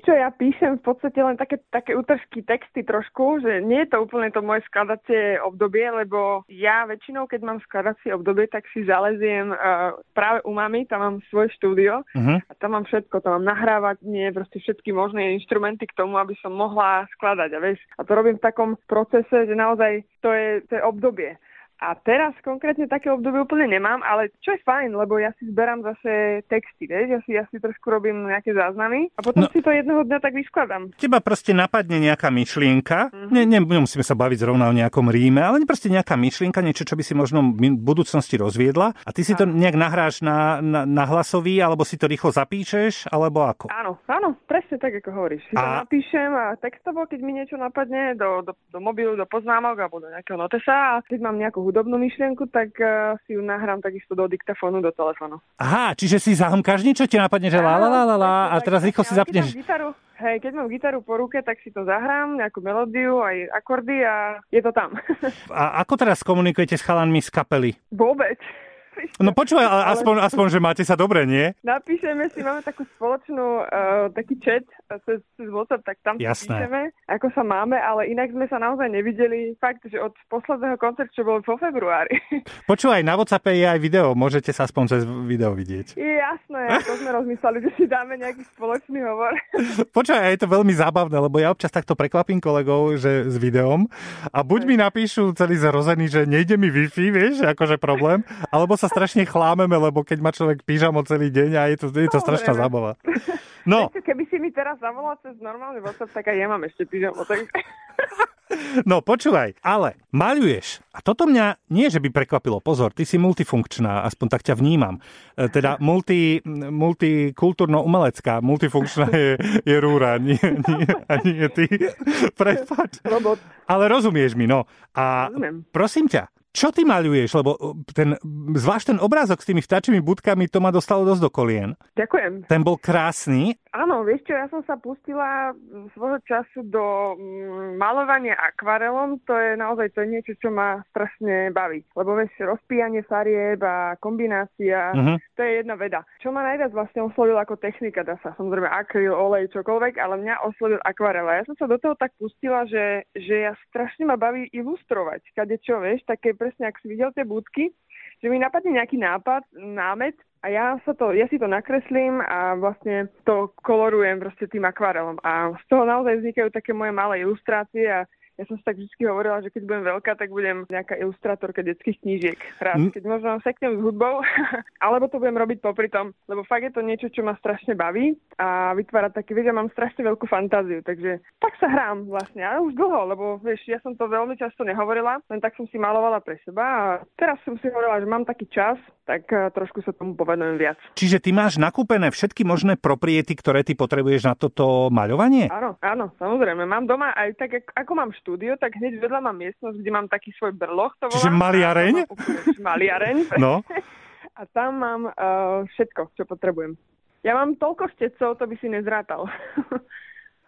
Čo, ja píšem v podstate len také, také útržky texty trošku, že nie je to úplne to moje skladacie obdobie, lebo ja väčšinou, keď mám skladacie obdobie, tak si zaleziem uh, práve u mami, tam mám svoje štúdio uh-huh. a tam mám všetko, tam mám nahrávať, nie, proste všetky možné inštrumenty k tomu, aby som mohla skladať. A, vieš, a to robím v takom procese, že naozaj to je, to je obdobie. A teraz konkrétne také obdobie úplne nemám, ale čo je fajn, lebo ja si zberám zase texty, vieš, ja si, ja si trošku robím nejaké záznamy a potom no, si to jedného dňa tak vyskladám. Teba proste napadne nejaká myšlienka, mm-hmm. ne, ne, nemusíme sa baviť zrovna o nejakom ríme, ale proste nejaká myšlienka, niečo, čo by si možno v budúcnosti rozviedla a ty si to nejak nahráš na, na, na hlasový, alebo si to rýchlo zapíšeš, alebo ako? Áno, áno, presne tak, ako hovoríš. Si a... to napíšem a textovo, keď mi niečo napadne do, do, do mobilu, do poznámok alebo do nejakého notesa a keď mám nejakú hudobnú myšlienku, tak uh, si ju nahrám takisto do diktafónu, do telefónu. Aha, čiže si zahomkáš niečo, ti napadne, že la la la la la a teraz rýchlo si zapneš. Gitaru, hej, keď mám gitaru po ruke, tak si to zahrám, nejakú melódiu, aj akordy a je to tam. a ako teraz komunikujete s chalanmi z kapely? Vôbec. No počúvaj, ale aspoň, aspoň, že máte sa dobre, nie? Napíšeme si, máme takú spoločnú, uh, taký chat cez, cez WhatsApp, tak tam Jasné. píšeme, ako sa máme, ale inak sme sa naozaj nevideli fakt, že od posledného koncertu, čo bol vo februári. Počúvaj, na WhatsAppe je aj video, môžete sa aspoň cez video vidieť. Jasné, to sme rozmysleli, že si dáme nejaký spoločný hovor. Počúvaj, je to veľmi zábavné, lebo ja občas takto prekvapím kolegov, že s videom a buď mi napíšu celý zrozený, že nejde mi Wi-Fi, vieš, akože problém, alebo sa strašne chlámeme, lebo keď má človek pížamo celý deň a je to, je to strašná zábava. No. Keby si mi teraz zavolal cez normálny WhatsApp, tak aj ja mám ešte pyžamo. Tak... No počúvaj, ale maľuješ. A toto mňa nie, že by prekvapilo. Pozor, ty si multifunkčná, aspoň tak ťa vnímam. E, teda multi, multikultúrno-umelecká, multifunkčná je, je Rúra, nie, nie, a nie ty. Prepač. Robot. Ale rozumieš mi, no. A Rozumiem. prosím ťa, čo ty maľuješ? Lebo ten, zvlášť ten obrázok s tými vtáčimi budkami, to ma dostalo dosť do kolien. Ďakujem. Ten bol krásny. Áno, vieš čo, ja som sa pustila svojho času do mm, malovania akvarelom. To je naozaj to je niečo, čo ma strašne baví. Lebo vieš, rozpíjanie farieb a kombinácia, uh-huh. to je jedna veda. Čo ma najviac vlastne oslovil ako technika, dá sa samozrejme akryl, olej, čokoľvek, ale mňa oslovil akvarela. Ja som sa do toho tak pustila, že, že ja strašne ma baví ilustrovať. Kade čo, vieš, také presne, ak si videl tie budky, že mi napadne nejaký nápad, námet a ja, sa to, ja si to nakreslím a vlastne to kolorujem proste tým akvarelom. A z toho naozaj vznikajú také moje malé ilustrácie a ja som si tak vždy hovorila, že keď budem veľká, tak budem nejaká ilustrátorka detských knížiek. Raz, mm. keď možno seknem s hudbou, alebo to budem robiť popri tom, lebo fakt je to niečo, čo ma strašne baví a vytvára taký, vieš, ja mám strašne veľkú fantáziu, takže tak sa hrám vlastne, ale už dlho, lebo vieš, ja som to veľmi často nehovorila, len tak som si malovala pre seba a teraz som si hovorila, že mám taký čas, tak eh, trošku sa tomu povedujem viac. Čiže ty máš nakúpené všetky možné propriety, ktoré ty potrebuješ na toto maľovanie? Áno, áno, samozrejme. Mám doma aj tak, ako mám štúdio, tak hneď vedľa mám miestnosť, kde mám taký svoj brloch. To Čiže maliareň? Maliareň. No. A tam mám uh, všetko, čo potrebujem. Ja mám toľko štecov, to by si nezrátal.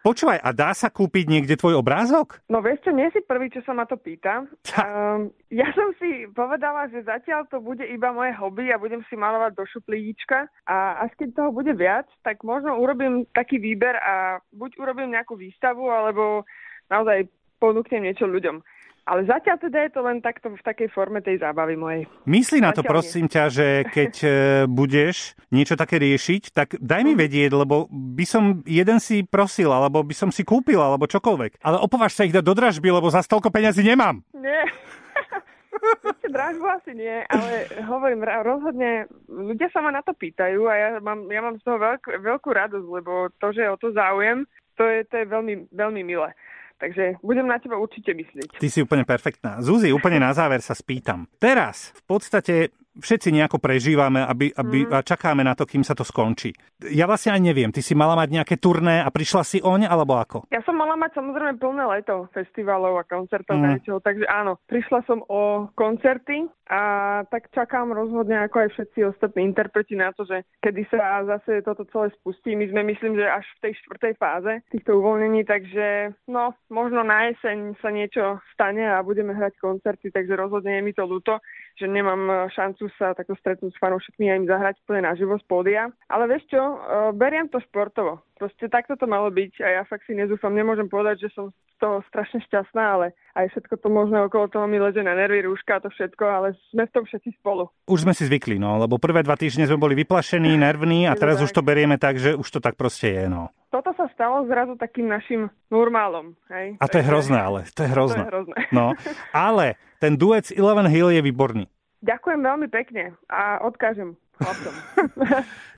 Počúvaj, a dá sa kúpiť niekde tvoj obrázok? No vieš čo, nie si prvý, čo sa ma to pýta. Um, ja som si povedala, že zatiaľ to bude iba moje hobby a budem si malovať do šuplíčka a až keď toho bude viac, tak možno urobím taký výber a buď urobím nejakú výstavu, alebo naozaj ponúknem niečo ľuďom. Ale zatiaľ teda je to len takto v takej forme tej zábavy mojej. Myslí na to, prosím ťa, že keď e, budeš niečo také riešiť, tak daj mi mhm. vedieť, lebo by som jeden si prosil, alebo by som si kúpil, alebo čokoľvek. Ale opováž sa ich dať do dražby, lebo za toľko peňazí nemám. Nie. Ešte dražbu asi nie, ale hovorím, rozhodne, ľudia sa ma na to pýtajú a ja mám, ja mám z toho veľkú, veľkú radosť, lebo to, že o to záujem, to je, to je veľmi, veľmi milé. Takže budem na teba určite myslieť. Ty si úplne perfektná. Zuzi, úplne na záver sa spýtam. Teraz v podstate všetci nejako prežívame aby, aby, mm. a čakáme na to, kým sa to skončí. Ja vlastne ani neviem, ty si mala mať nejaké turné a prišla si oň, alebo ako? Ja som mala mať samozrejme plné leto festivalov a koncertov, mm. niečoho, takže áno, prišla som o koncerty a tak čakám rozhodne ako aj všetci ostatní interpreti na to, že kedy sa zase toto celé spustí. My sme myslím, že až v tej štvrtej fáze týchto uvoľnení, takže no, možno na jeseň sa niečo stane a budeme hrať koncerty, takže rozhodne je mi to ľúto že nemám šancu sa takto stretnúť s fanúšikmi a im zahrať úplne naživo z pódia. Ale vieš čo, beriem to športovo. Proste takto to malo byť a ja fakt si nezúfam. Nemôžem povedať, že som z toho strašne šťastná, ale aj všetko to možné okolo toho mi leže na nervy, rúška a to všetko, ale sme v tom všetci spolu. Už sme si zvykli, no, lebo prvé dva týždne sme boli vyplašení, nervní a teraz už to berieme tak, že už to tak proste je, no. Toto sa stalo zrazu takým našim normálom. Hej? A to je hrozné, ale to je hrozné. To je hrozné. No, ale ten duet z Eleven Hill je výborný. Ďakujem veľmi pekne a odkážem chlapcom.